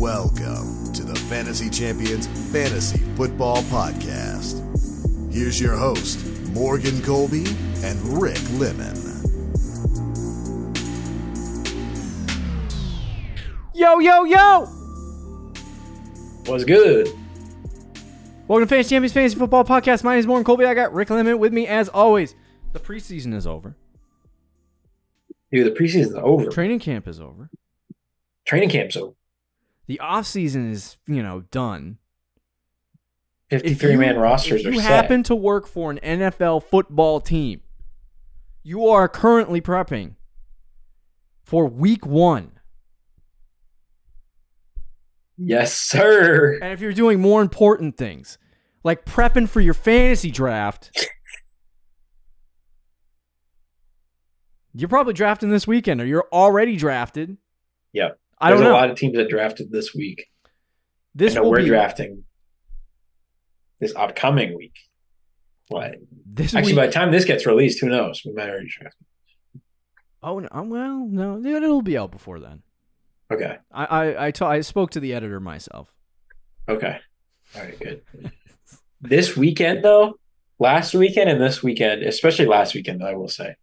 Welcome to the Fantasy Champions Fantasy Football Podcast. Here's your host, Morgan Colby and Rick Lemon. Yo, yo, yo! What's good? Welcome to Fantasy Champions Fantasy Football Podcast. My name is Morgan Colby. I got Rick Lemon with me as always. The preseason is over. Dude, the preseason's over. Training camp is over. Training camp's over. The off season is, you know, done. 53 man rosters if you set. happen to work for an NFL football team, you are currently prepping for week one. yes, sir. And if you're doing more important things, like prepping for your fantasy draft, you're probably drafting this weekend or you're already drafted. Yep. I There's don't know. a lot of teams that drafted this week. this I know we're be drafting this upcoming week. What? this Actually, week. by the time this gets released, who knows? We might already draft. oh no, uh, well, no, it'll be out before then. Okay. I I I spoke to the editor myself. Okay. All right, good. this weekend, though, last weekend and this weekend, especially last weekend, I will say,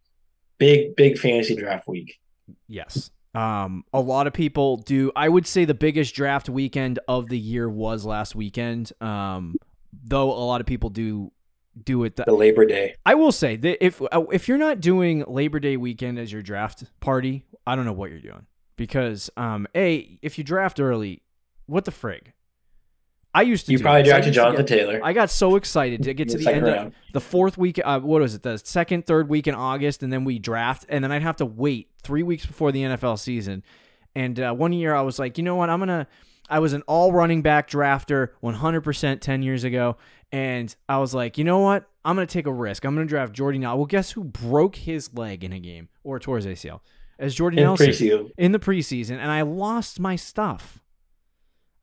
big, big fantasy draft week. Yes. Um, a lot of people do. I would say the biggest draft weekend of the year was last weekend. Um, though a lot of people do do it. Th- The Labor Day. I will say that if uh, if you're not doing Labor Day weekend as your draft party, I don't know what you're doing because um, a if you draft early, what the frig? I used to. You do probably this. Drafted Jonathan get- Taylor. I got so excited to get to the end of the fourth week. Uh, what was it? The second, third week in August, and then we draft, and then I'd have to wait three weeks before the NFL season. And uh, one year, I was like, you know what? I'm gonna. I was an all running back drafter, 100% 10 years ago, and I was like, you know what? I'm gonna take a risk. I'm gonna draft Jordy Nelson. Well, guess who broke his leg in a game or tore his ACL? As Jordy In Nelson preseason. in the preseason, and I lost my stuff.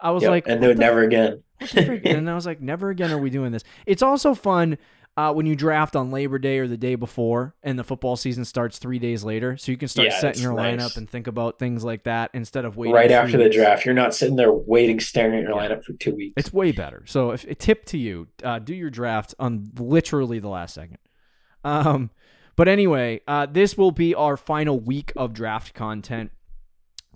I was Yep, like, and do it never again. what the freak? and I was like, never again are we doing this. It's also fun uh, when you draft on Labor Day or the day before, and the football season starts three days later, so you can start Yeah, setting your nice. lineup and think about things like that instead of waiting right after the draft. You're not sitting there waiting, staring at your Yeah. lineup for two weeks. It's way better. So, if a tip to you, uh, do your draft on literally the last second. Um, but anyway, uh, this will be our final week of draft content.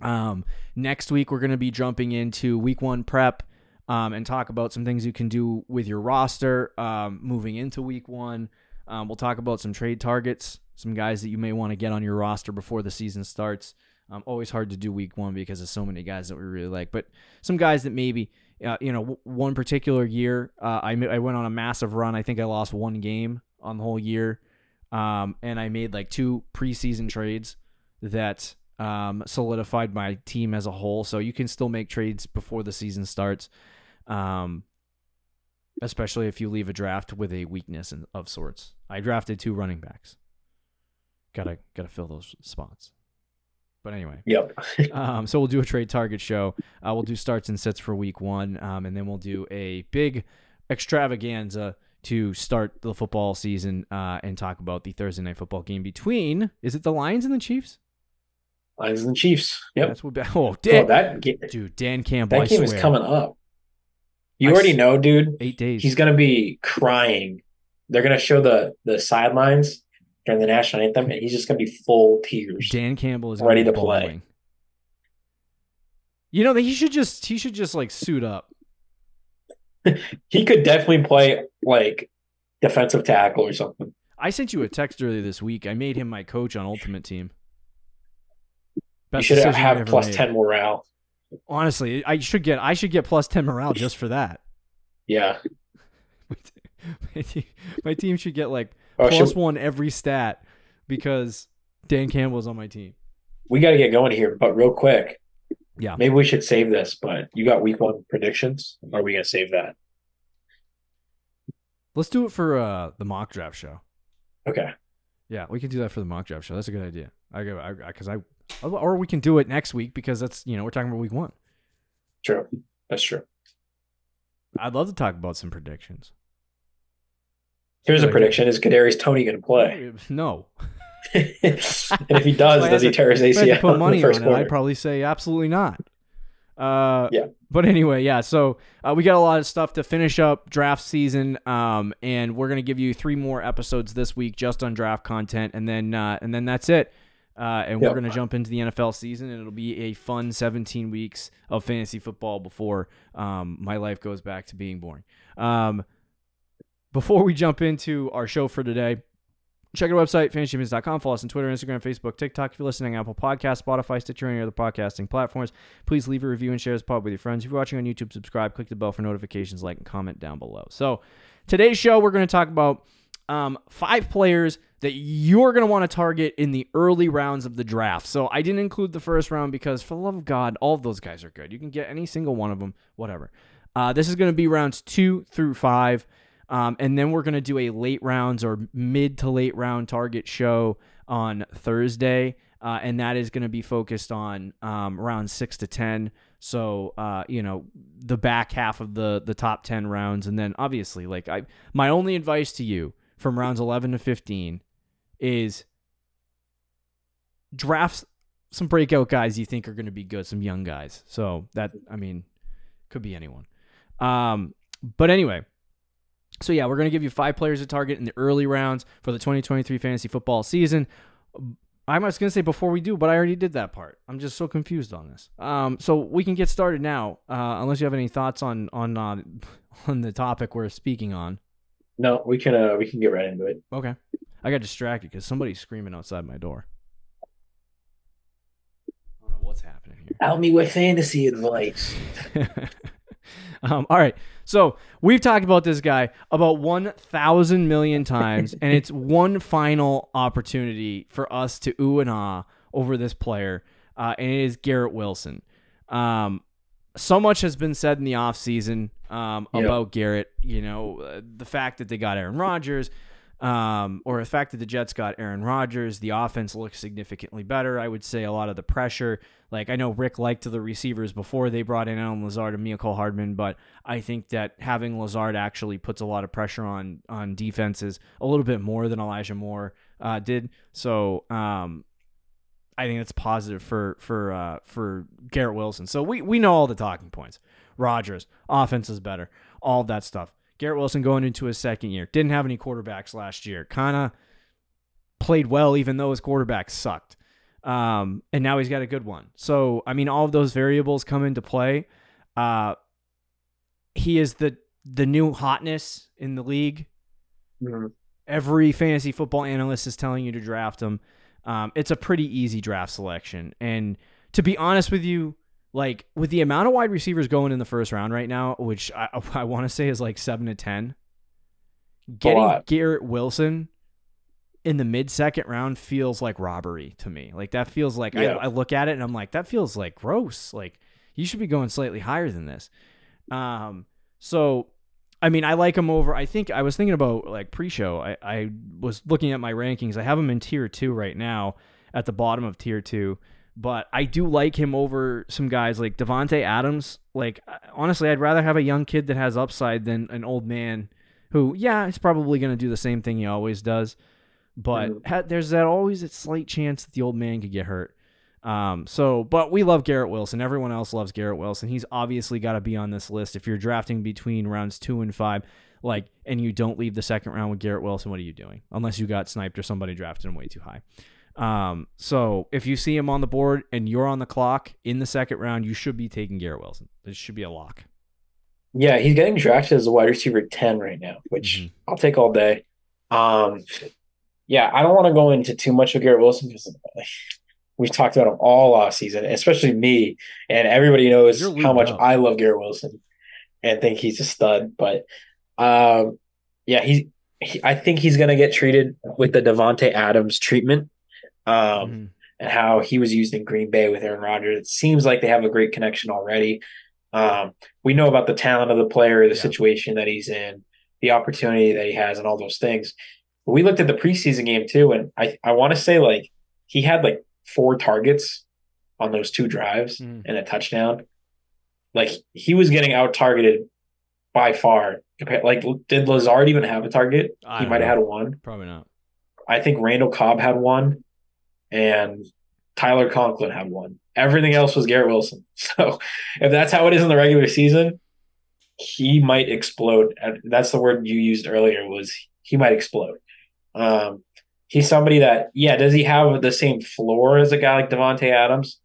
Um, next week we're going to be jumping into week one prep. Um, and talk about some things you can do with your roster um, moving into week one. Um, we'll talk about some trade targets, some guys that you may want to get on your roster before the season starts. Um, always hard to do week one because there's so many guys that we really like, but some guys that maybe, uh, you know, one particular year, uh, I, I went on a massive run. I think I lost one game on the whole year. Um, and I made like two preseason trades that um, solidified my team as a whole. So you can still make trades before the season starts, um, especially if you leave a draft with a weakness in, of sorts. I drafted two running backs. Gotta gotta fill those spots. But anyway, Yep. um, so we'll do a trade target show. Uh, we'll do starts and sets for week one, um, and then we'll do a big extravaganza to start the football season uh, and talk about the Thursday night football game between. Is it the Lions and the Chiefs? Lions and Chiefs. Yep. That's what. Oh, Oh, that dude, Dan Campbell. that game is coming up. You I already know, dude. Eight days. He's gonna be crying. They're gonna show the the sidelines during the national anthem, and he's just gonna be full tears. Dan Campbell is Ready gonna play. bawling. You know that he should just he should just like suit up. He could definitely play like defensive tackle or something. I sent you a text earlier this week. I made him my coach on Ultimate Team. You should have plus made. ten morale. Honestly, I should get I should get plus ten morale just for that. Yeah. my, team, my team should get like Oh, plus should- one every stat because Dan Campbell's on my team. we got to get going here, but real quick. Yeah. Maybe we should save this, but you got week one predictions? Or are we gonna save that? Let's do it for uh, the mock draft show. Okay. Yeah, we can do that for the mock draft show. That's a good idea. I go I because I, or we can do it next week because that's you know we're talking about week one. True. That's true. I'd love to talk about some predictions. Here's a prediction: Is Kadarius Toney going to play? No, and if he does, does he tear his ACL put in money the first on it, quarter? I'd probably say absolutely not. Uh, Yeah. But anyway, yeah. So uh, we got a lot of stuff to finish up draft season, um, and we're gonna give you three more episodes this week just on draft content, and then uh, and then that's it. Uh, and we're gonna jump into the NFL season, and it'll be a fun 17 weeks of fantasy football before um, my life goes back to being boring. Um, before we jump into our show for today, check our website, fantasychampions.com. Follow us on Twitter, Instagram, Facebook, TikTok. If you're listening on Apple Podcasts, Spotify, Stitcher, or any other podcasting platforms, please leave a review and share this pod with your friends. If you're watching on YouTube, subscribe, click the bell for notifications, like, and comment down below. So, today's show, we're going to talk about um, five players that you're going to want to target in the early rounds of the draft. So, I didn't include the first round because, for the love of God, all of those guys are good. You can get any single one of them, whatever. Uh, this is going to be rounds two through five. Um, and then we're going to do a late rounds or mid to late round target show on Thursday. Uh, and that is going to be focused on um, six to 10. So, uh, you know, the back half of the, the top 10 rounds. And then obviously, like, I, my only advice to you from rounds 11 to 15 is drafts some breakout guys you think are going to be good, some young guys. So that, I mean, could be anyone. Um, but anyway, so yeah, we're gonna give you five players to target in the early rounds for the 2023 fantasy football season. I was gonna say before we do, but I already did that part. I'm just so confused on this. Um, so we can get started now, uh, unless you have any thoughts on on uh, on the topic we're speaking on. No, we can uh we can get right into it. Okay, I got distracted because somebody's screaming outside my door. I don't know what's happening here. Help me with fantasy advice. um, all right. So we've talked about this guy about 1,000 million times, and it's one final opportunity for us to ooh and ah over this player, uh, and it is Garrett Wilson. Um, so much has been said in the offseason um, Yeah. about Garrett. You know, uh, the fact that they got Aaron Rodgers, um, or the fact that the Jets got Aaron Rodgers, the offense looks significantly better. I would say a lot of the pressure. Like I know Rick liked the receivers before they brought in Allen Lazard and Mecole Hardman, but I think that having Lazard actually puts a lot of pressure on on defenses a little bit more than Elijah Moore uh, did. So um, I think that's positive for for uh, for Garrett Wilson. So we we know all the talking points. Rodgers, offense is better, all that stuff. Garrett Wilson going into his second year didn't have any quarterbacks last year. Kind of played well, even though his quarterback sucked. Um, and now he's got a good one. So I mean, all of those variables come into play. Uh, he is the the new hotness in the league Mhm. every fantasy football analyst is telling you to draft him. Um, it's a pretty easy draft selection. And to be honest with you, like with the amount of wide receivers going in the first round right now, which I, I want to say is like seven to 10, getting. Garrett Wilson in the mid second round feels like robbery to me. Like that feels like Yeah. I, I look at it and I'm like, that feels like gross. Like you should be going slightly higher than this. Um, so I mean, I like him over. I think I was thinking about like pre-show. I, I was looking at my rankings. I have him in tier two right now, at the bottom of tier two. But I do like him over some guys like Davante Adams. Like honestly, I'd rather have a young kid that has upside than an old man who, yeah, is probably going to do the same thing he always does. But Mhm. ha- there's that always a slight chance that the old man could get hurt. Um, so, but we love Garrett Wilson. Everyone else loves Garrett Wilson. He's obviously got to be on this list. If you're drafting between rounds two and five, like, and you don't leave the second round with Garrett Wilson, what are you doing? Unless you got sniped or somebody drafted him way too high. Um, so if you see him on the board and you're on the clock in the second round, you should be taking Garrett Wilson. This should be a lock. Yeah, he's getting drafted as a wide receiver 10 right now, which Mhm. I'll take all day. Um, yeah, I don't want to go into too much of Garrett Wilson because we've talked about him all off season, especially me, and everybody knows how much up. I love Garrett Wilson and think he's a stud. But um, yeah, he's he, I think he's gonna get treated with the Davante Adams treatment. Um, Mhm. and how he was used in Green Bay with Aaron Rodgers. It seems like they have a great connection already. Um, we know about the talent of the player, the Yeah. situation that he's in, the opportunity that he has, and all those things. But we looked at the preseason game too, and I I want to say like he had like four targets on those two drives Mhm. and a touchdown. Like he was getting out targeted by far. Like, did Lazard even have a target? I He might have had one. Probably not. I think Randall Cobb had one, and Tyler Conklin had one. Everything else was Garrett Wilson. So if that's how it is in the regular season, he might explode. That's the word you used earlier was he might explode. Um, he's somebody that, yeah, does he have the same floor as a guy like Davante Adams?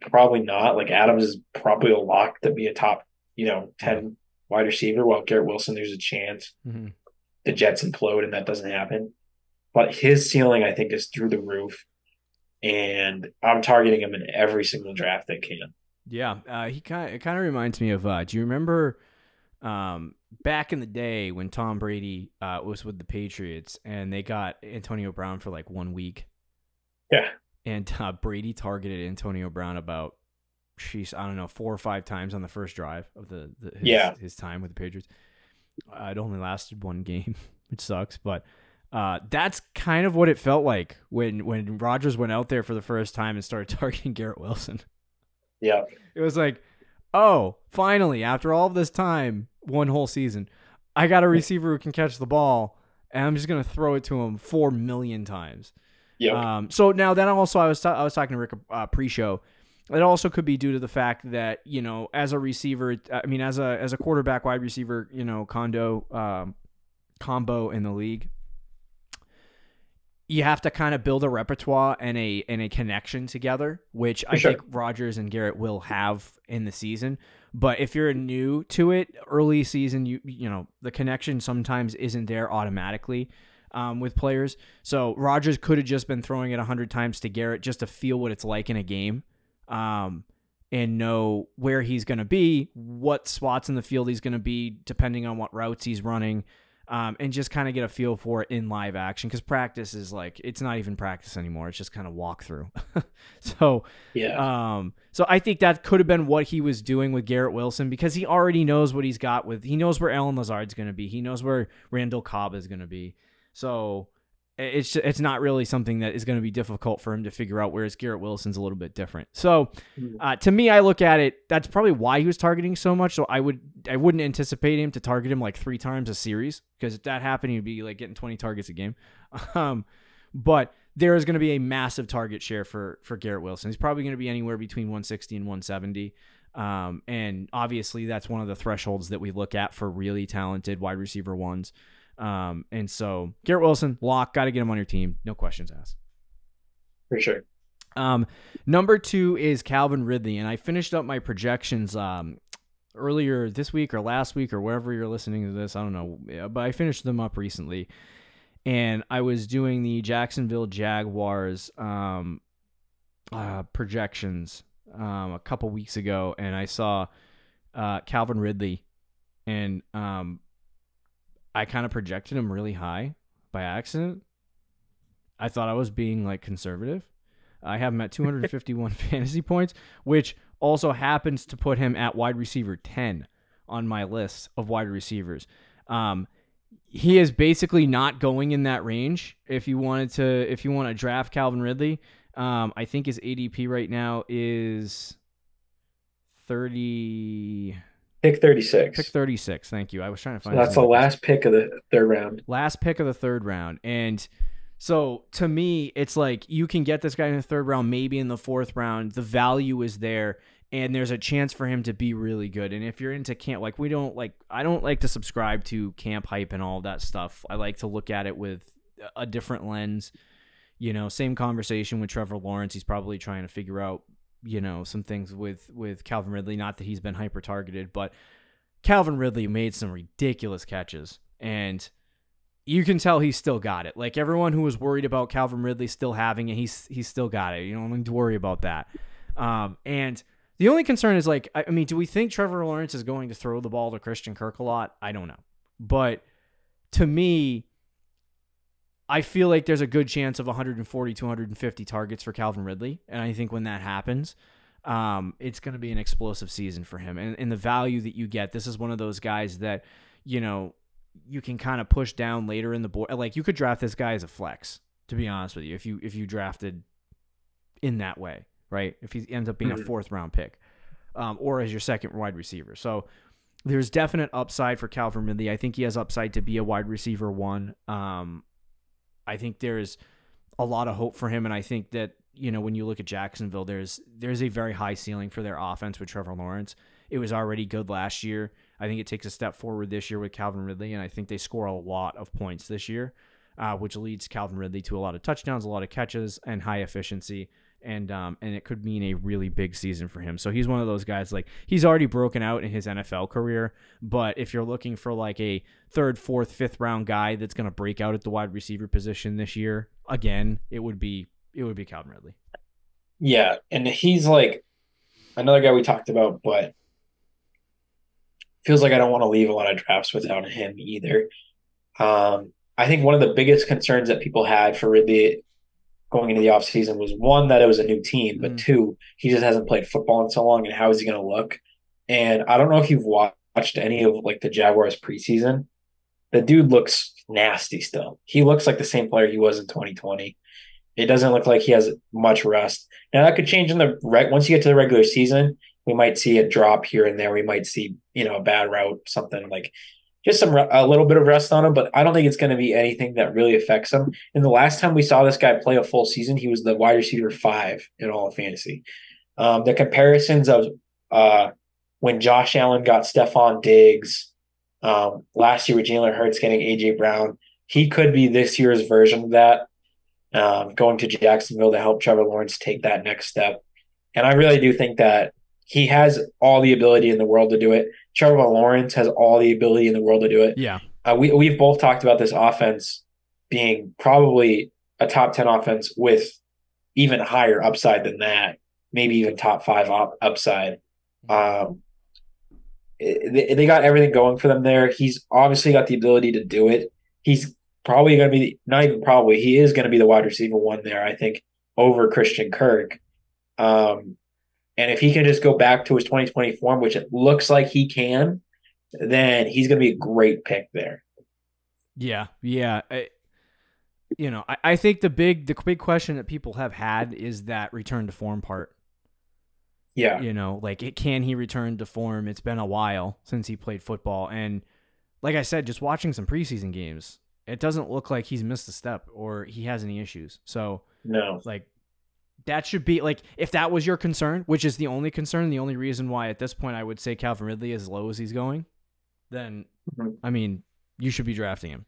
Probably not. Like Adams is probably a lock to be a top, you know, 10 wide receiver, while Garrett Wilson, there's a chance mm-hmm. the Jets implode and that doesn't happen. But his ceiling, I think, is through the roof. And I'm targeting him in every single draft I can. Yeah, uh, he kind of, it kind of reminds me of. Uh, do you remember um, back in the day when Tom Brady uh, was with the Patriots and they got Antonio Brown for like one week? Yeah, and uh, Brady targeted Antonio Brown about, she's I don't know, four or five times on the first drive of the, the his, yeah his time with the Patriots. Uh, it only lasted one game, which sucks, but. Uh, that's kind of what it felt like when when Rodgers went out there for the first time and started targeting Garrett Wilson. Yeah. It was like, oh, finally, after all this time, one whole season, I got a receiver who can catch the ball, and I'm just gonna throw it to him four million times. Yeah. Um, so now then also I was ta- I was talking to Rick uh, pre-show. It also could be due to the fact that you know as a receiver, I mean as a as a quarterback wide receiver, you know condo um, combo in the league you have to kind of build a repertoire and a and a connection together, which For I sure. think Rodgers and Garrett will have in the season. But if you're new to it, early season, you you know the connection sometimes isn't there automatically um, with players. So Rodgers could have just been throwing it hundred times to Garrett just to feel what it's like in a game, um, and know where he's going to be, what spots in the field he's going to be, depending on what routes he's running um, and just kind of get a feel for it in live action because practice is like it's not even practice anymore it's just kind of walk through so yeah. um so i think that could have been what he was doing with garrett wilson because he already knows what he's got with he knows where allen lazard's going to be he knows where randall cobb is going to be. So it's it's not really something that is going to be difficult for him to figure out. Whereas Garrett Wilson's a little bit different. So, hmm. uh, to me, I look at it. That's probably why he was targeting so much. So I would I wouldn't anticipate him to target him like three times a series because if that happened, he'd be like getting twenty targets a game. Um, but there is going to be a massive target share for for Garrett Wilson. He's probably going to be anywhere between 160 and 170. Um, and obviously, that's one of the thresholds that we look at for really talented wide receiver ones. Um, and so Garrett Wilson, lock, got to get him on your team. No questions asked. For sure. Um, number two is Calvin Ridley, and I finished up my projections um, earlier this week or last week or wherever you're listening to this. I don't know, but I finished them up recently, and I was doing the Jacksonville Jaguars um, uh, projections um, a couple weeks ago, and I saw uh, Calvin Ridley, and um, I kind of projected him really high by accident. I thought I was being like conservative. I have him at 251 fantasy points, which also happens to put him at wide receiver 10 on my list of wide receivers. Um, he is basically not going in that range. If you wanted to, if you want to draft Calvin Ridley, um, I think his ADP right now is 30. Pick 36. Pick 36. Thank you. I was trying to find so That's the last pick of the third round. Last pick of the third round. And so to me, it's like you can get this guy in the third round, maybe in the fourth round. The value is there and there's a chance for him to be really good. And if you're into camp, like we don't like, I don't like to subscribe to camp hype and all that stuff. I like to look at it with a different lens. You know, same conversation with Trevor Lawrence. He's probably trying to figure out you know some things with with Calvin Ridley. Not that he's been hyper targeted, but Calvin Ridley made some ridiculous catches, and you can tell he's still got it. Like everyone who was worried about Calvin Ridley still having it, he's he's still got it. You don't need to worry about that. Um, and the only concern is like, I mean, do we think Trevor Lawrence is going to throw the ball to Christian Kirk a lot? I don't know, but to me, I feel like there's a good chance of 140 to 150 targets for Calvin Ridley, and I think when that happens, um, it's going to be an explosive season for him. And, and the value that you get, this is one of those guys that you know you can kind of push down later in the board. Like you could draft this guy as a flex, to be honest with you, if you if you drafted in that way, right? If he ends up being mm-hmm. a fourth round pick, um, or as your second wide receiver, so there's definite upside for Calvin Ridley. I think he has upside to be a wide receiver one. Um, I think there's a lot of hope for him, and I think that you know when you look at Jacksonville, there's there's a very high ceiling for their offense with Trevor Lawrence. It was already good last year. I think it takes a step forward this year with Calvin Ridley, and I think they score a lot of points this year, uh, which leads Calvin Ridley to a lot of touchdowns, a lot of catches, and high efficiency and um, and it could mean a really big season for him. So he's one of those guys like he's already broken out in his NFL career, but if you're looking for like a third, fourth, fifth round guy that's going to break out at the wide receiver position this year, again, it would be it would be Calvin Ridley. Yeah, and he's like another guy we talked about, but feels like I don't want to leave a lot of drafts without him either. Um, I think one of the biggest concerns that people had for Ridley going into the offseason was one that it was a new team, but mm. two, he just hasn't played football in so long and how is he going to look? And I don't know if you've watched any of like the Jaguars preseason. The dude looks nasty still. He looks like the same player he was in 2020. It doesn't look like he has much rest. Now that could change in the right once you get to the regular season. We might see a drop here and there. We might see, you know, a bad route, something like just some a little bit of rest on him, but I don't think it's going to be anything that really affects him. And the last time we saw this guy play a full season, he was the wide receiver five in all of fantasy. Um, the comparisons of uh, when Josh Allen got Stefon Diggs um, last year with Jalen Hurts getting AJ Brown, he could be this year's version of that. Um, going to Jacksonville to help Trevor Lawrence take that next step, and I really do think that he has all the ability in the world to do it. Trevor Lawrence has all the ability in the world to do it. Yeah. Uh, we we've both talked about this offense being probably a top 10 offense with even higher upside than that, maybe even top 5 op- upside. Um they, they got everything going for them there. He's obviously got the ability to do it. He's probably going to be not even probably he is going to be the wide receiver one there. I think over Christian Kirk. Um, and if he can just go back to his 2020 form, which it looks like he can, then he's going to be a great pick there. Yeah, yeah. I, you know, I, I think the big the big question that people have had is that return to form part. Yeah. You know, like it can he return to form? It's been a while since he played football and like I said, just watching some preseason games, it doesn't look like he's missed a step or he has any issues. So, no. Like that should be like if that was your concern, which is the only concern, the only reason why at this point I would say Calvin Ridley as low as he's going, then mm-hmm. I mean you should be drafting him.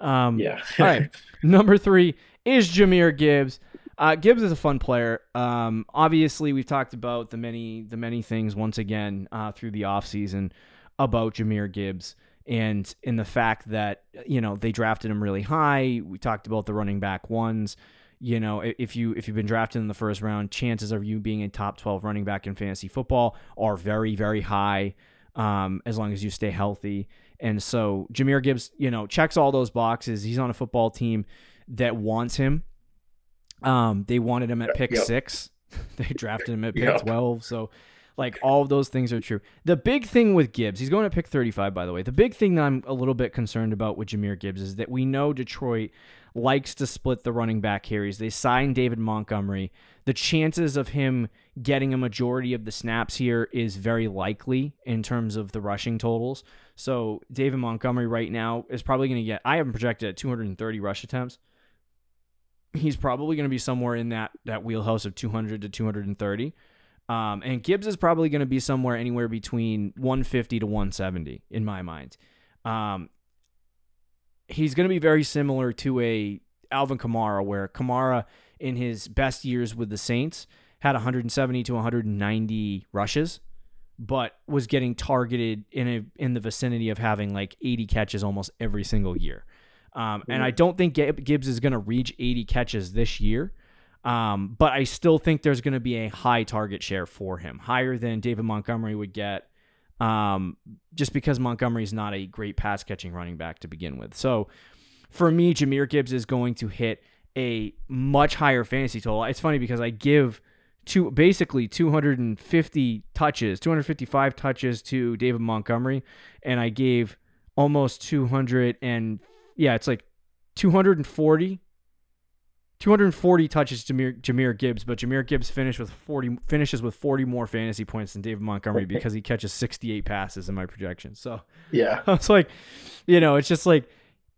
Um, yeah. all right. Number three is Jahmyr Gibbs. Uh, Gibbs is a fun player. Um, obviously, we've talked about the many the many things once again uh, through the offseason about Jahmyr Gibbs and in the fact that you know they drafted him really high. We talked about the running back ones you know, if you if you've been drafted in the first round, chances of you being a top 12 running back in fantasy football are very very high um, as long as you stay healthy. And so Jahmyr Gibbs, you know, checks all those boxes. He's on a football team that wants him. Um, they wanted him at pick yep. 6. they drafted him at pick yep. 12. So like all of those things are true. The big thing with Gibbs, he's going to pick 35 by the way. The big thing that I'm a little bit concerned about with Jahmyr Gibbs is that we know Detroit likes to split the running back carries. They signed David Montgomery. The chances of him getting a majority of the snaps here is very likely in terms of the rushing totals. So David Montgomery right now is probably going to get. I haven't projected at 230 rush attempts. He's probably going to be somewhere in that that wheelhouse of 200 to 230. Um, and Gibbs is probably going to be somewhere anywhere between 150 to 170 in my mind. Um, he's going to be very similar to a Alvin Kamara, where Kamara in his best years with the Saints had 170 to 190 rushes, but was getting targeted in a in the vicinity of having like 80 catches almost every single year. Um, and I don't think Gibbs is going to reach 80 catches this year. Um, but I still think there's going to be a high target share for him, higher than David Montgomery would get um, just because Montgomery's not a great pass catching running back to begin with. So for me, Jahmyr Gibbs is going to hit a much higher fantasy total. It's funny because I give two basically 250 touches, 255 touches to David Montgomery, and I gave almost 200 and yeah, it's like 240 240 touches to Jahmyr, Jahmyr Gibbs, but Jahmyr Gibbs finished with 40 finishes with 40 more fantasy points than David Montgomery because he catches 68 passes in my projection. So yeah, it's like, you know, it's just like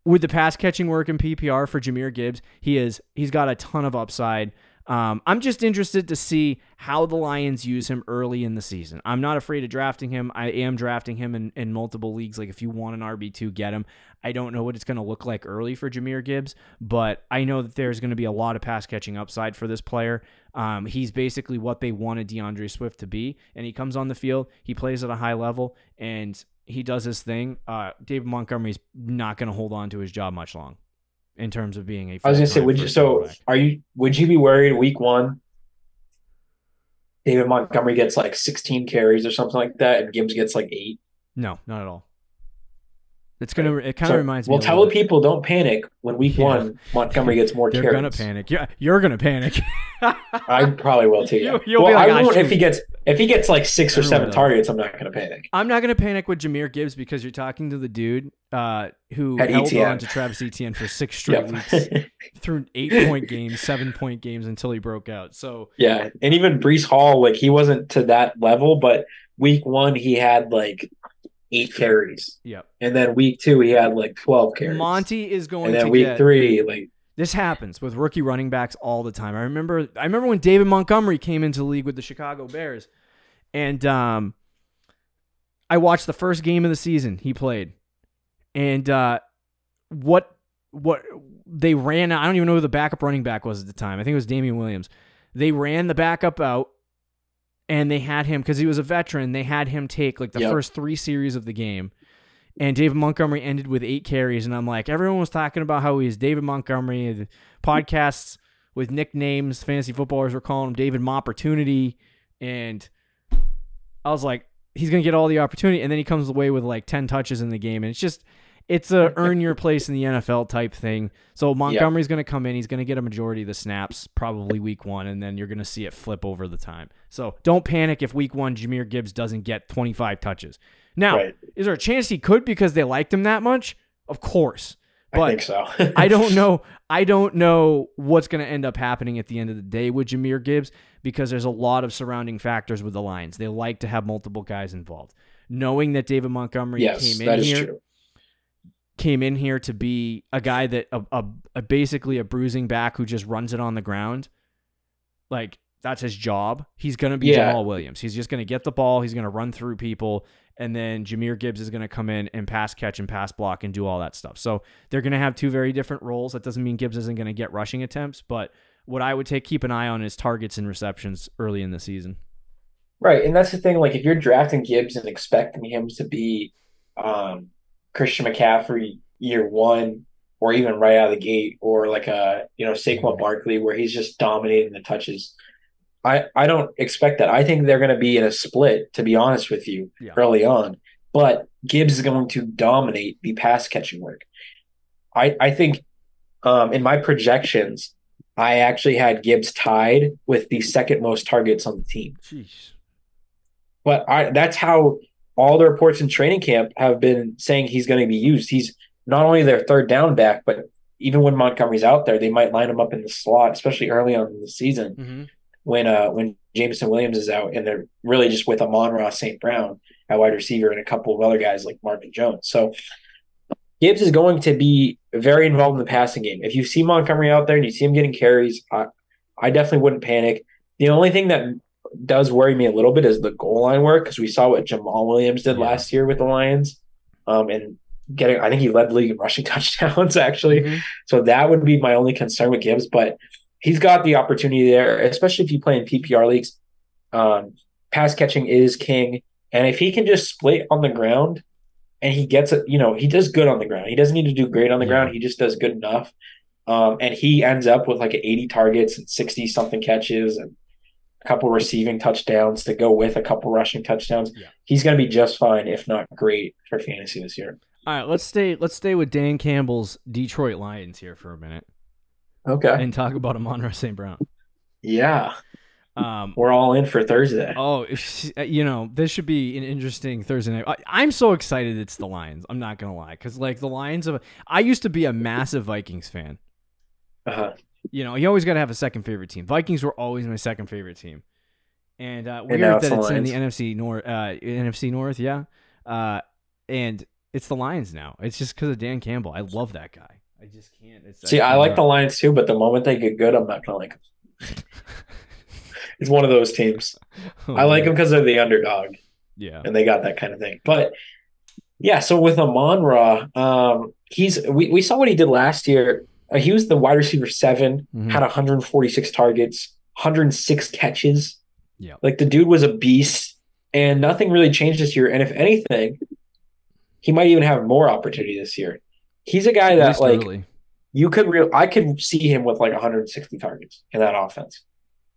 with the pass catching work in PPR for Jahmyr Gibbs, he is he's got a ton of upside. Um, I'm just interested to see how the Lions use him early in the season. I'm not afraid of drafting him. I am drafting him in, in multiple leagues. Like if you want an RB2, get him. I don't know what it's going to look like early for Jahmyr Gibbs, but I know that there's going to be a lot of pass catching upside for this player. Um, he's basically what they wanted D'Andre Swift to be, and he comes on the field, he plays at a high level, and he does his thing. Uh, David Montgomery's not going to hold on to his job much long in terms of being a. I was gonna say, would you? So, are you? Would you be worried week one? David Montgomery gets like 16 carries or something like that, and Gibbs gets like eight. No, not at all. It's gonna. It kind of So, reminds me. Well, tell the people don't panic when week Yeah. one Montgomery gets more They're carries. gonna panic. Yeah, you're gonna panic. I probably will too. Yeah. You- you'll well, be like, I "Ah, won't if he gets if he gets like six or seven targets. I'm not gonna panic. I'm not gonna panic with Jahmyr Gibbs because you're talking to the dude uh, who Had held ETN. on to Travis Etienne for six straight Yep. weeks through eight point games, seven point games until he broke out. So yeah, and even Breece Hall, like he wasn't to that level, but week one he had like eight carries, yeah, and then week two he had like 12 carries. Monty is going and then to week get. three, like This happens with rookie running backs all the time. I remember I remember when David Montgomery came into the league with the Chicago Bears. And um I watched the first game of the season he played. And uh what what they ran I don't even know who the backup running back was at the time. I think it was Damien Williams. They ran the backup out and they had him because he was a veteran, they had him take like the Yep. first three series of the game. And David Montgomery ended with eight carries, and I'm like, everyone was talking about how he's David Montgomery. The podcasts with nicknames, fantasy footballers were calling him David Opportunity, and I was like, he's gonna get all the opportunity, and then he comes away with like ten touches in the game, and it's just, it's a earn your place in the NFL type thing. So Montgomery's gonna come in, he's gonna get a majority of the snaps, probably week one, and then you're gonna see it flip over the time. So don't panic if week one Jahmyr Gibbs doesn't get 25 touches. Now, Right. is there a chance he could because they liked him that much? Of course. But I think so. I don't know. I don't know what's going to end up happening at the end of the day with Jahmyr Gibbs because there's a lot of surrounding factors with the Lions. They like to have multiple guys involved. Knowing that David Montgomery yes, came in that is here, true. Came in here to be a guy that a, a, a basically a bruising back who just runs it on the ground. Like that's his job. He's going to be Yeah. Jamaal Williams. He's just going to get the ball. He's going to run through people, and then Jahmyr Gibbs is going to come in and pass catch and pass block and do all that stuff. So they're going to have two very different roles. That doesn't mean Gibbs isn't going to get rushing attempts, but what I would take keep an eye on is targets and receptions early in the season. Right, and that's the thing. Like, if you're drafting Gibbs and expecting him to be um, Christian McCaffrey year one, or even right out of the gate, or like a you know Saquon Barkley, where he's just dominating the touches, I I don't expect that. I think they're going to be in a split. To be honest with you, Yeah. early on, but Gibbs is going to dominate the pass catching work. I I think um, in my projections, I actually had Gibbs tied with the second most targets on the team. Jeez. But I, that's how all the reports in training camp have been saying he's going to be used. He's not only their third down back, but even when Montgomery's out there, they might line him up in the slot, especially early on in the season Mm-hmm. when uh when Jameson Williams is out and they're really just with Amon-Ra St. Brown at wide receiver and a couple of other guys like Marvin Jones. So Gibbs is going to be very involved in the passing game. If you see Montgomery out there and you see him getting carries, I, I definitely wouldn't panic. The only thing that does worry me a little bit is the goal line work because we saw what Jamaal Williams did Yeah. last year with the Lions. Um, and getting, I think he led the league in rushing touchdowns actually. Mhm. So that would be my only concern with Gibbs, but he's got the opportunity there, especially if you play in PPR leagues. Um, pass catching is king, and if he can just split on the ground, and he gets it, you know, he does good on the ground. He doesn't need to do great on the Yeah. ground. He just does good enough, um, and he ends up with like 80 targets and 60 something catches and a couple receiving touchdowns to go with a couple rushing touchdowns. Yeah. He's going to be just fine, if not great, for fantasy this year. All right, let's stay. Let's stay with Dan Campbell's Detroit Lions here for a minute Okay. and talk about Amon St. Brown. Yeah, Um, we're all in for Thursday. Oh, you know, this should be an interesting Thursday night. I, I'm so excited it's the Lions. I'm not gonna lie, because like the Lions of, I used to be a massive Vikings fan. Uh-huh. You know, you always got to have a second favorite team. Vikings were always my second favorite team, and uh, weird it's that it's in the NFC North. Uh, NFC North, yeah, uh, and it's the Lions now. It's just because of Dan Campbell. I love that guy. I just can't. It's, See, I like the Lions too, but the moment they get good, I'm not gonna like. 'em. it's one of those teams. Oh, I like them because they're the underdog Yeah. and they got that kind of thing. But yeah, so with Amon Ra, um, he's we, we saw what he did last year. Uh, he was the wide receiver 7 Mhm. had 146 targets, 106 catches. Yeah. Like the dude was a beast, and nothing really changed this year. And if anything, he might even have more opportunity this year. He's a guy At that like early. you could real I could see him with like 160 targets in that offense.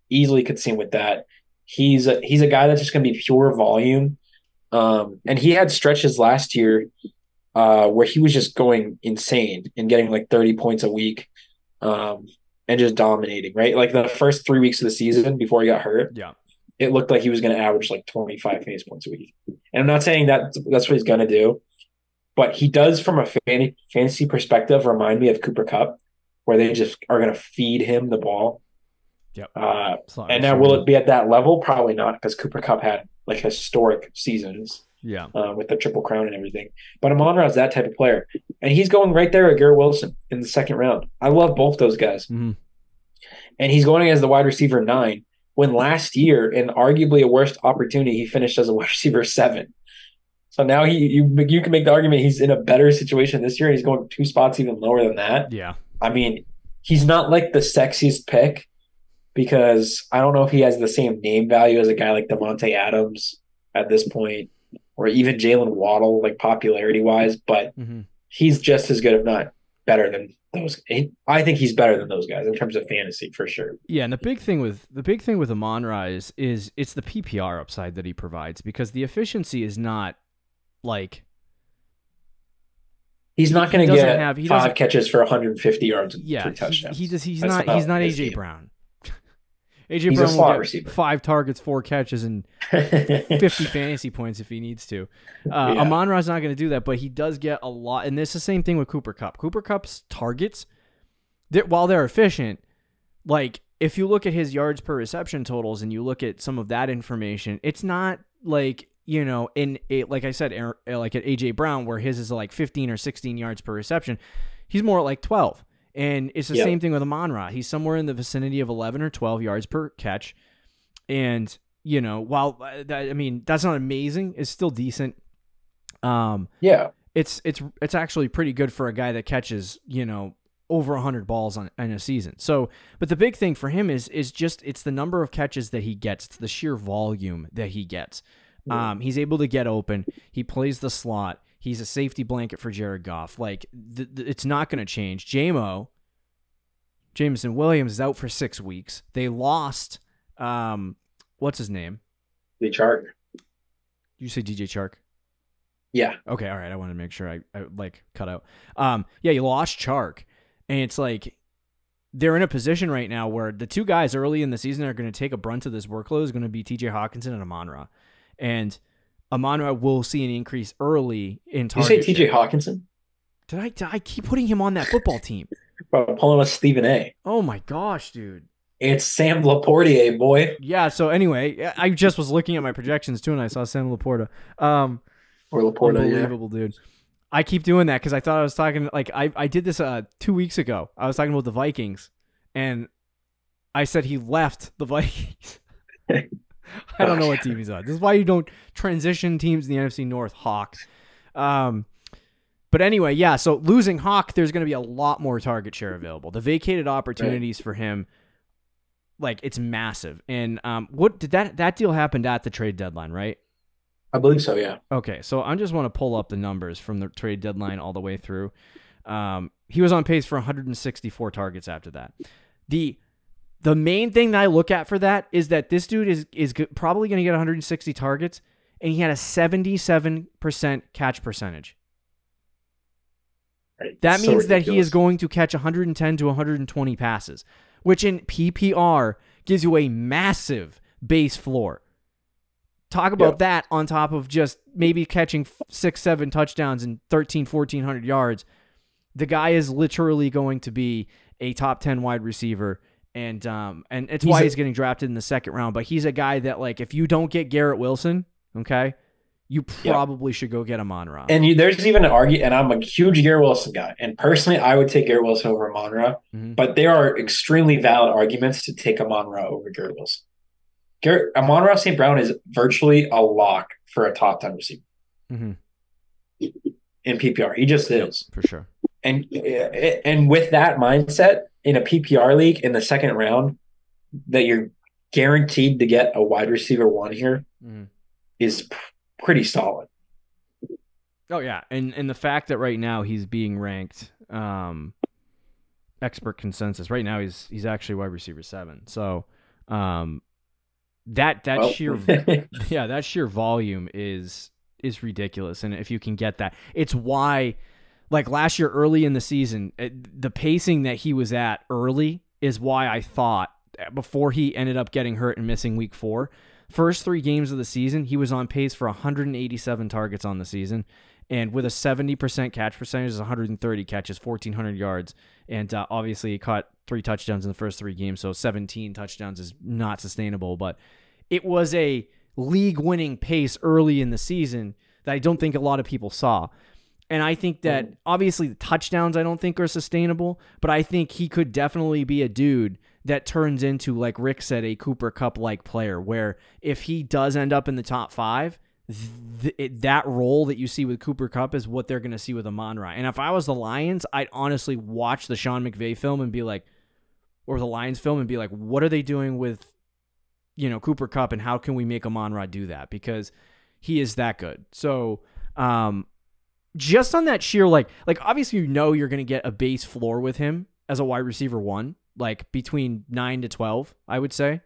Easily could see him with that. He's a, he's a guy that's just going to be pure volume. Um, and he had stretches last year uh, where he was just going insane and getting like 30 points a week um, and just dominating, right? Like the first three weeks of the season before he got hurt, Yeah. it looked like he was going to average like 25 fantasy points a week. And I'm not saying that that's what he's going to do, but he does, from a fan- fantasy perspective, remind me of Cooper Kupp, where they just are going to feed him the ball. Yep. Uh, and now, will it be at that level? Probably not, because Cooper Kupp had like historic seasons Yeah. uh, with the triple crown and everything. But Amon Ra is that type of player, and he's going right there at Garrett Wilson in the second round. I love both those guys, Mhm. and he's going as the wide receiver nine. When last year, in arguably a worst opportunity, he finished as a wide receiver seven. So now he you you can make the argument he's in a better situation this year. He's going two spots even lower than that. Yeah. I mean, he's not like the sexiest pick because I don't know if he has the same name value as a guy like Davante Adams at this point, or even Jaylen Waddle, like popularity wise, but Mhm. he's just as good, if not better than those. I think he's better than those guys in terms of fantasy for sure. Yeah, and the big thing with the big thing with Amon Ra is, is it's the PPR upside that he provides because the efficiency is not like He's not going to get have- he five catches for 150 yards yeah three he, touchdowns. he does he's That's not he's not AJ. Brown. AJ He's a Brown will get receiver. five targets, four catches, and 50 fantasy points if he needs to. Uh, Yeah. Amon Ra's not going to do that, but he does get a lot. And it's the same thing with Cooper Kupp. Cooper Kupp's targets, they're, while they're efficient, like if you look at his yards per reception totals and you look at some of that information, it's not like you know in it, like I said, like at AJ Brown where his is like 15 or 16 yards per reception. He's more like 12. And it's the Yeah. same thing with Amon Ra. He's somewhere in the vicinity of 11 or 12 yards per catch. And, you know, while uh, that, I mean, that's not amazing, it's still decent. Um, yeah, it's it's it's actually pretty good for a guy that catches, you know, over 100 balls on in a season. So, but the big thing for him is is just it's the number of catches that he gets, it's the sheer volume that he gets. Um, he's able to get open. He plays the slot. He's a safety blanket for Jared Goff. Like th- th- it's not going to change. JMO, Jameson Williams is out for six weeks. They lost. Um, what's his name? the chart. Did you say DJ Chark? Yeah, Okay, all right. I wanted to make sure I, I like cut out. Um, yeah, you lost Chark, and it's like they're in a position right now where the two guys early in the season are going to take a brunt of this workload is going to be T.J. Hockenson and Amon Ra, and Amon Ra will see an increase early in Did you target. say TJ. Hockenson? Did I? Did I keep putting him on that football team? Bro, pulling with Stephen A. Oh my gosh, dude. It's Sam Laportier, boy. Yeah. So anyway, I just was looking at my projections too, and I saw Sam Laporta. Um, Or Laporta, yeah. Unbelievable, dude. I keep doing that because I thought I was talking like I, I did this uh two weeks ago. I was talking about the Vikings, and I said he left the Vikings. I don't know what team he's on. This is why you don't transition teams in the NFC North. Hawk. Um, but anyway, yeah. So losing Hawk, there's going to be a lot more target share available. The vacated opportunities for him, like it's massive. And um, what did that that deal happened at the trade deadline, right? I believe so, yeah. Okay, so I just want to pull up the numbers from the trade deadline all the way through. Um, he was on pace for 164 targets after that. The the main thing that I look at for that is that this dude is is probably going to get 160 targets, and he had a 77 percent catch percentage. That So means that he is going to catch 110 to 120 passes, which in PPR gives you a massive base floor. Talk about Yep. that on top of just maybe catching six, seven touchdowns and 13, 1400 yards. The guy is literally going to be a top 10 wide receiver. And um and it's He's why a- he's getting drafted in the second round. But he's a guy that like if you don't get Garrett Wilson, okay, you probably should go get Amon Ra. And you, there's even an argument, and I'm a huge Garrett Wilson guy. And personally, I would take Garrett Wilson over Amon Ra. Mhm. But there are extremely valid arguments to take Amon Ra over Garrett Wilson. Garrett, Amon Ra St. Brown is virtually a lock for a top 10 receiver mm-hmm. in PPR. He just is. for sure. And and with that mindset in a PPR league in the second round, that you're guaranteed to get a wide receiver one here is Mhm. p- pretty solid. Oh yeah, and and the fact that right now he's being ranked um expert consensus. Right now he's he's actually wide receiver 7. So um that that sheer yeah, that sheer volume is is ridiculous and if you can get that. It's why like last year early in the season, it, the pacing that he was at early is why I thought eh, before he ended up getting hurt and missing week 4, first 3 games of the season, he was on pace for 187 targets on the season and with a 70% catch percentage, is 130 catches, 1400 yards, and uh, obviously he caught three touchdowns in the first 3 games, so 17 touchdowns is not sustainable, but it was a league winning pace early in the season that I don't think a lot of people saw. And I think that obviously the touchdowns I don't think are sustainable, but I think he could definitely be a dude that turns into, like Rick said, a Cooper Kupp like player, where if he does end up in the top five, th- it, that role that you see with Cooper Kupp is what they're going to see with Amon Ra. And if I was the Lions, I'd honestly watch the Sean McVay film and be like, or the Lions film and be like, what are they doing with, you know, Cooper Kupp and how can we make Amon Ra do that? Because he is that good. So, um, just on that sheer like like obviously you know you're going to get a base floor with him as a wide receiver one like between 9 to 12 I would say.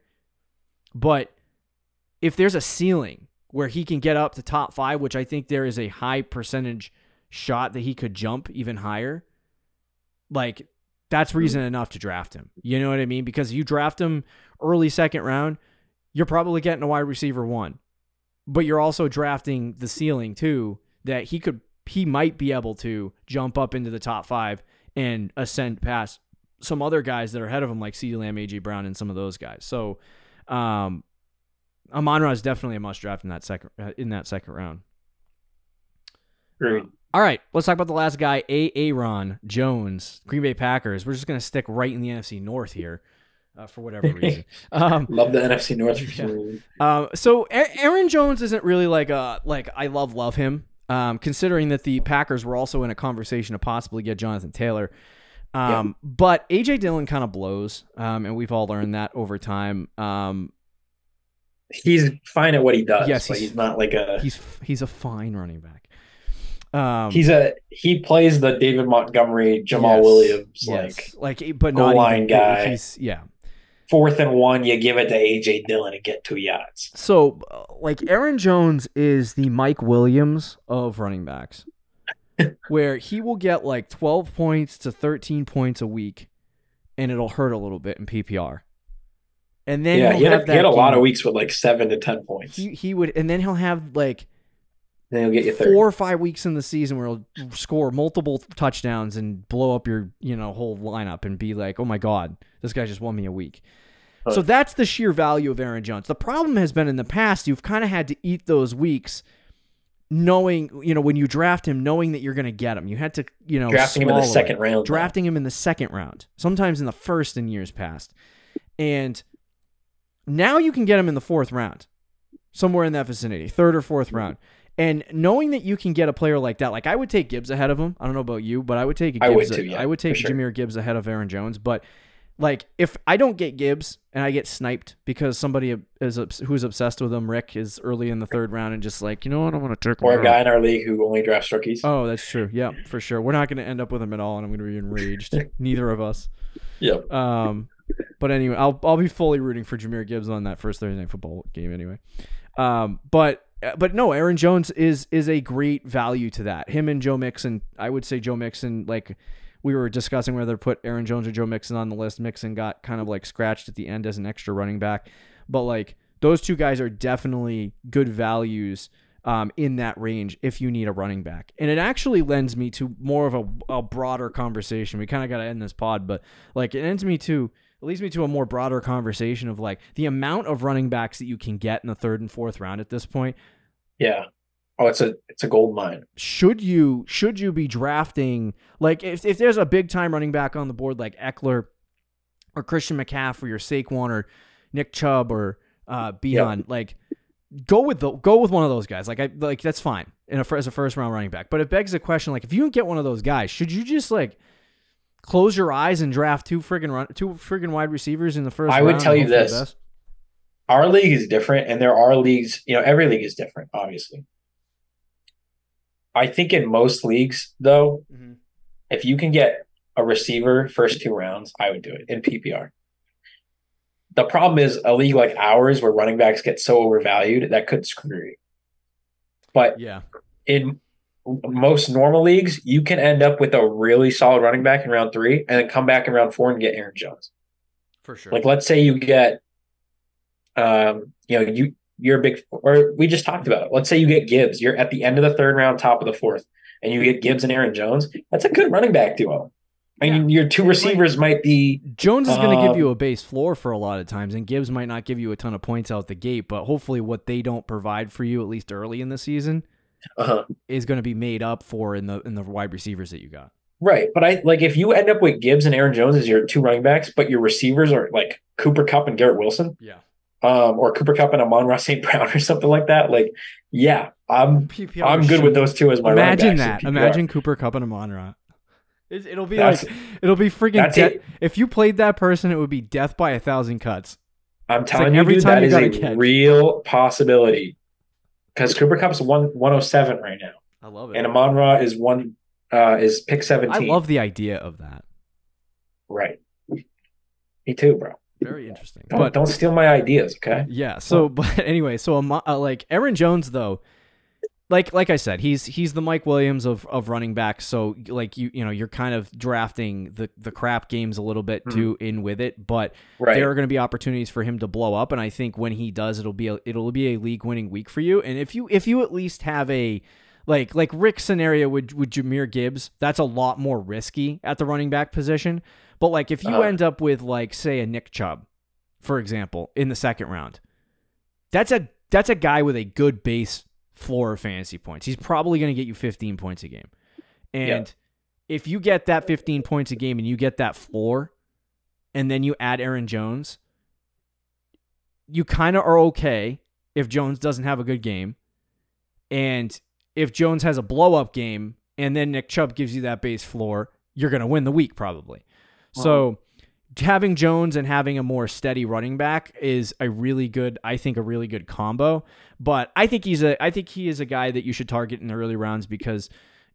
But if there's a ceiling where he can get up to top 5 which I think there is a high percentage shot that he could jump even higher like that's hmm. reason enough to draft him. You know what I mean? Because you draft him early second round you're probably getting a wide receiver one. But you're also drafting the ceiling too that he could he might be able to jump up into the top five and ascend past some other guys that are ahead of him, like CeeDee Lamb, AJ Brown, and some of those guys. So, um, Amon Ra is definitely a must draft in that second uh, in that second round. Great. All right, let's talk about the last guy, A. Aaron Jones, Green Bay Packers. We're just gonna stick right in the NFC North here, uh, for whatever reason. Um, Love the NFC North. Yeah. um, so A- Aaron Jones isn't really like a like I love love him. Um, considering that the Packers were also in a conversation to possibly get Jonathan Taylor. Um, but AJ Dillon kind of blows, um, and we've all learned that over time. Um, He's fine at what he does. Yes, but he's- he's, not like a. he's he's a fine running back. Um, He's a he plays the David Montgomery, Jamaal yes, Williams, yes. like like, but not line even, guy. He's yeah. Fourth and one, you give it to AJ Dillon and get two yards. So, uh, like Aaron Jones is the Mike Williams of running backs, where he will get like 12 points to 13 points a week, and it'll hurt a little bit in PPR. And then yeah, he had, have a, that he had a lot of weeks with like seven to ten points. He he would, and then he'll have like then he'll get you third. four or five weeks in the season where he'll score multiple touchdowns and blow up your you know whole lineup and be like, oh my god, this guy just won me a week. So that's the sheer value of Aaron Jones. The problem has been in the past, you've kind of had to eat those weeks knowing, you know, when you draft him, knowing that you're going to get him. You had to, you know, drafting him in the it. second round. Drafting him in the second round, sometimes in the first in years past. And now you can get him in the fourth round, somewhere in that vicinity, third or fourth Mm-hmm. round. And knowing that you can get a player like that, like I would take Gibbs ahead of him. I don't know about you, but I would take a I Gibbs. would too, yeah, I would take sure. Jahmyr Gibbs ahead of Aaron Jones. But like, if I don't get Gibbs and I get sniped because somebody is who's obsessed with him, Rick is early in the third round and just like, you know what, I'm gonna him. or a guy in our league who only drafts rookies. Oh, that's true. Yeah, for sure. We're not going to end up with him at all, and I'm going to be enraged. Neither of us. Yep. Um, but anyway, I'll I'll be fully rooting for Jahmyr Gibbs on that first Thursday night football game anyway. Um, but but no, Aaron Jones is is a great value to that. Him and Joe Mixon, I would say Joe Mixon. Like we were discussing whether to put Aaron Jones or Joe Mixon on the list. Mixon got kind of like scratched at the end as an extra running back, but like those two guys are definitely good values. Um, in that range, if you need a running back, and it actually lends me to more of a, a broader conversation. We kind of got to end this pod, but like it ends me to it leads me to a more broader conversation of like the amount of running backs that you can get in the third and fourth round at this point Yeah. oh, it's a it's a gold mine. should you should you be drafting like if, if there's a big time running back on the board like Ekeler or Christian McCaffrey or Saquon or Nick Chubb or uh Bijan like go with the go with one of those guys like I like that's fine in a as a first round running back but it begs the question like if you don't get one of those guys should you just like close your eyes and draft two friggin' run two friggin' wide receivers in the first I would tell you hope for the this. Our league is different, and there are leagues. You know, every league is different, obviously. I think in most leagues, though, Mhm. if you can get a receiver first two rounds, I would do it in PPR. The problem is a league like ours where running backs get so overvalued that could screw you. But yeah in most normal leagues, you can end up with a really solid running back in round three and then come back in round four and get Aaron Jones. for sure Like let's say you get um, you know, you you're a big or we just talked about it. Let's say you get Gibbs, you're at the end of the third round, top of the fourth, and you get Gibbs and Aaron Jones. That's a good running back duo. I mean, your two receivers might be Jones is going to give Um, you a base floor for a lot of times, and Gibbs might not give you a ton of points out the gate, but hopefully, what they don't provide for you, at least early in the season, uh is going to be made up for in the in the wide receivers that you got. right. But I like if you end up with Gibbs and Aaron Jones as your two running backs, but your receivers are like Cooper Kupp and Garrett Wilson, Yeah, um, or Cooper Kupp and Amon-Ra St. Brown or something like that. Like, yeah, I'm I'm good with those two as my Imagine that. Imagine Cooper Kupp and Amon Ra. It, it'll be That's- like it'll be freaking death. If you played that person, it would be death by a thousand cuts. I'm like telling you, every dude, time that you is a catch. real possibility. Because Cooper Kupp's one 107 right now, I love it. and Amon Ra is one uh, is pick 17. I love the idea of that. right. Me too, bro. Very interesting. Don't, but don't steal my ideas, okay? Yeah. So, but anyway, so uh, like Aaron Jones though, like like I said, he's he's the Mike Williams of of running back. So like you you know you're kind of drafting the the crap games a little bit too in with it, but Right. there are going to be opportunities for him to blow up, and I think when he does, it'll be a, it'll be a league winning week for you. And if you if you at least have a like like Rick's scenario with with Jahmyr Gibbs, that's a lot more risky at the running back position. But like if you Uh-huh. end up with like say a Nick Chubb, for example, in the second round, that's a that's a guy with a good base floor of fantasy points. He's probably going to get you 15 points a game. And if you get that 15 points a game and you get that floor and then you add Aaron Jones, you kind of are okay if Jones doesn't have a good game. And if Jones has a blow up game and then Nick Chubb gives you that base floor, you're going to win the week probably. So having Jones and having a more steady running back is a really good, I think, a really good combo. But I think he's a, I think he is a guy that you should target in the early rounds because,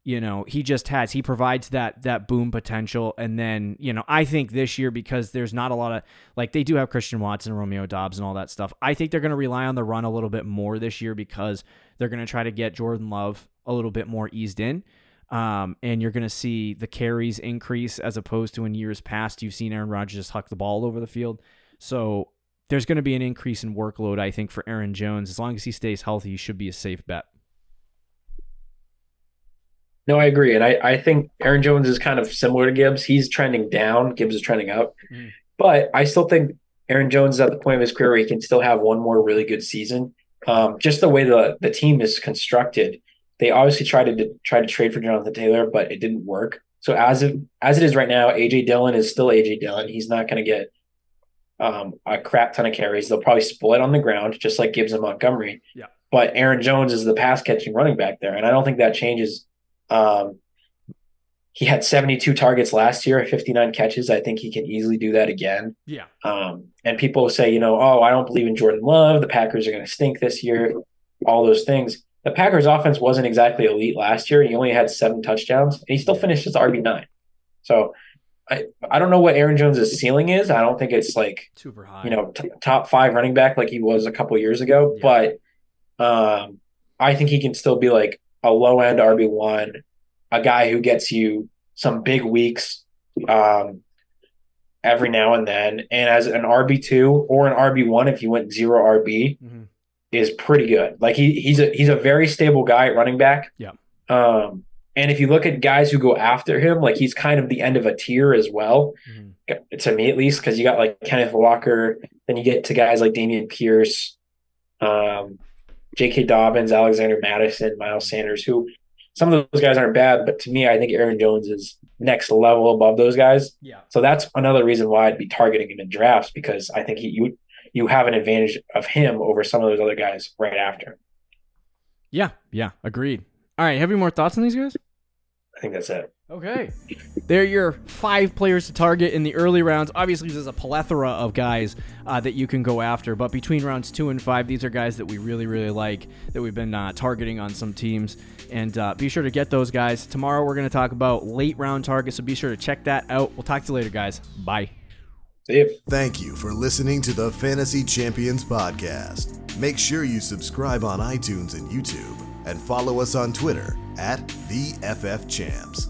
you know, he just has, he provides that that boom potential. And then, you know, I think this year because there's not a lot of like they do have Christian Watson, Romeo Doubs, and all that stuff. I think they're going to rely on the run a little bit more this year because they're going to try to get Jordan Love a little bit more eased in. Um, and you're going to see the carries increase as opposed to in years past. You've seen Aaron Rodgers just huck the ball over the field. So there's going to be an increase in workload, I think, for Aaron Jones. As long as he stays healthy, he should be a safe bet. No, I agree. And I, I think Aaron Jones is kind of similar to Gibbs. He's trending down, Gibbs is trending up. Mhm. But I still think Aaron Jones is at the point of his career where he can still have one more really good season. Um, just the way the, the team is constructed, they obviously tried to try to trade for Jonathan Taylor, but it didn't work. So as it as it is right now, AJ Dillon is still AJ Dillon. He's not going to get um, a crap ton of carries. They'll probably split on the ground, just like Gibbs and Montgomery. Yeah. But Aaron Jones is the pass catching running back there, and I don't think that changes. Um, he had 72 targets last year, 59 catches. I think he can easily do that again. Yeah. Um, and people say, you know, oh, I don't believe in Jordan Love. The Packers are going to stink this year. All those things. The Packers' offense wasn't exactly elite last year. He only had seven touchdowns, and he still finished as RB nine. So, I I don't know what Aaron Jones' ceiling is. I don't think it's like Super high. you know t- top five running back like he was a couple years ago, Yeah. but um, I think he can still be like a low end RB one, a guy who gets you some big weeks um, every now and then, and as an RB two or an RB one if you went zero RB Mhm. Is pretty good. Like he he's a he's a very stable guy at running back. Yeah. Um, and if you look at guys who go after him, like he's kind of the end of a tier as well Mhm. to me at least, because you got like Kenneth Walker, then you get to guys like Dameon Pierce, um, J.K. Dobbins, Alexander Mattison, Miles Sanders, who some of those guys aren't bad, but to me, I think Aaron Jones is next level above those guys. Yeah. So that's another reason why I'd be targeting him in drafts because I think he, you you have an advantage of him over some of those other guys right after. Yeah, yeah, agreed. All right, have you more thoughts on these guys? I think that's it. Okay. They're your five players to target in the early rounds. Obviously, there's a plethora of guys uh, that you can go after, but between rounds two and five, these are guys that we really, really like that we've been uh, targeting on some teams. And uh, be sure to get those guys. Tomorrow, we're going to talk about late round targets, so be sure to check that out. We'll talk to you later, guys. Bye. Thank you for listening to the Fantasy Champions Podcast. Make sure you subscribe on iTunes and YouTube and follow us on Twitter at the FF Champs.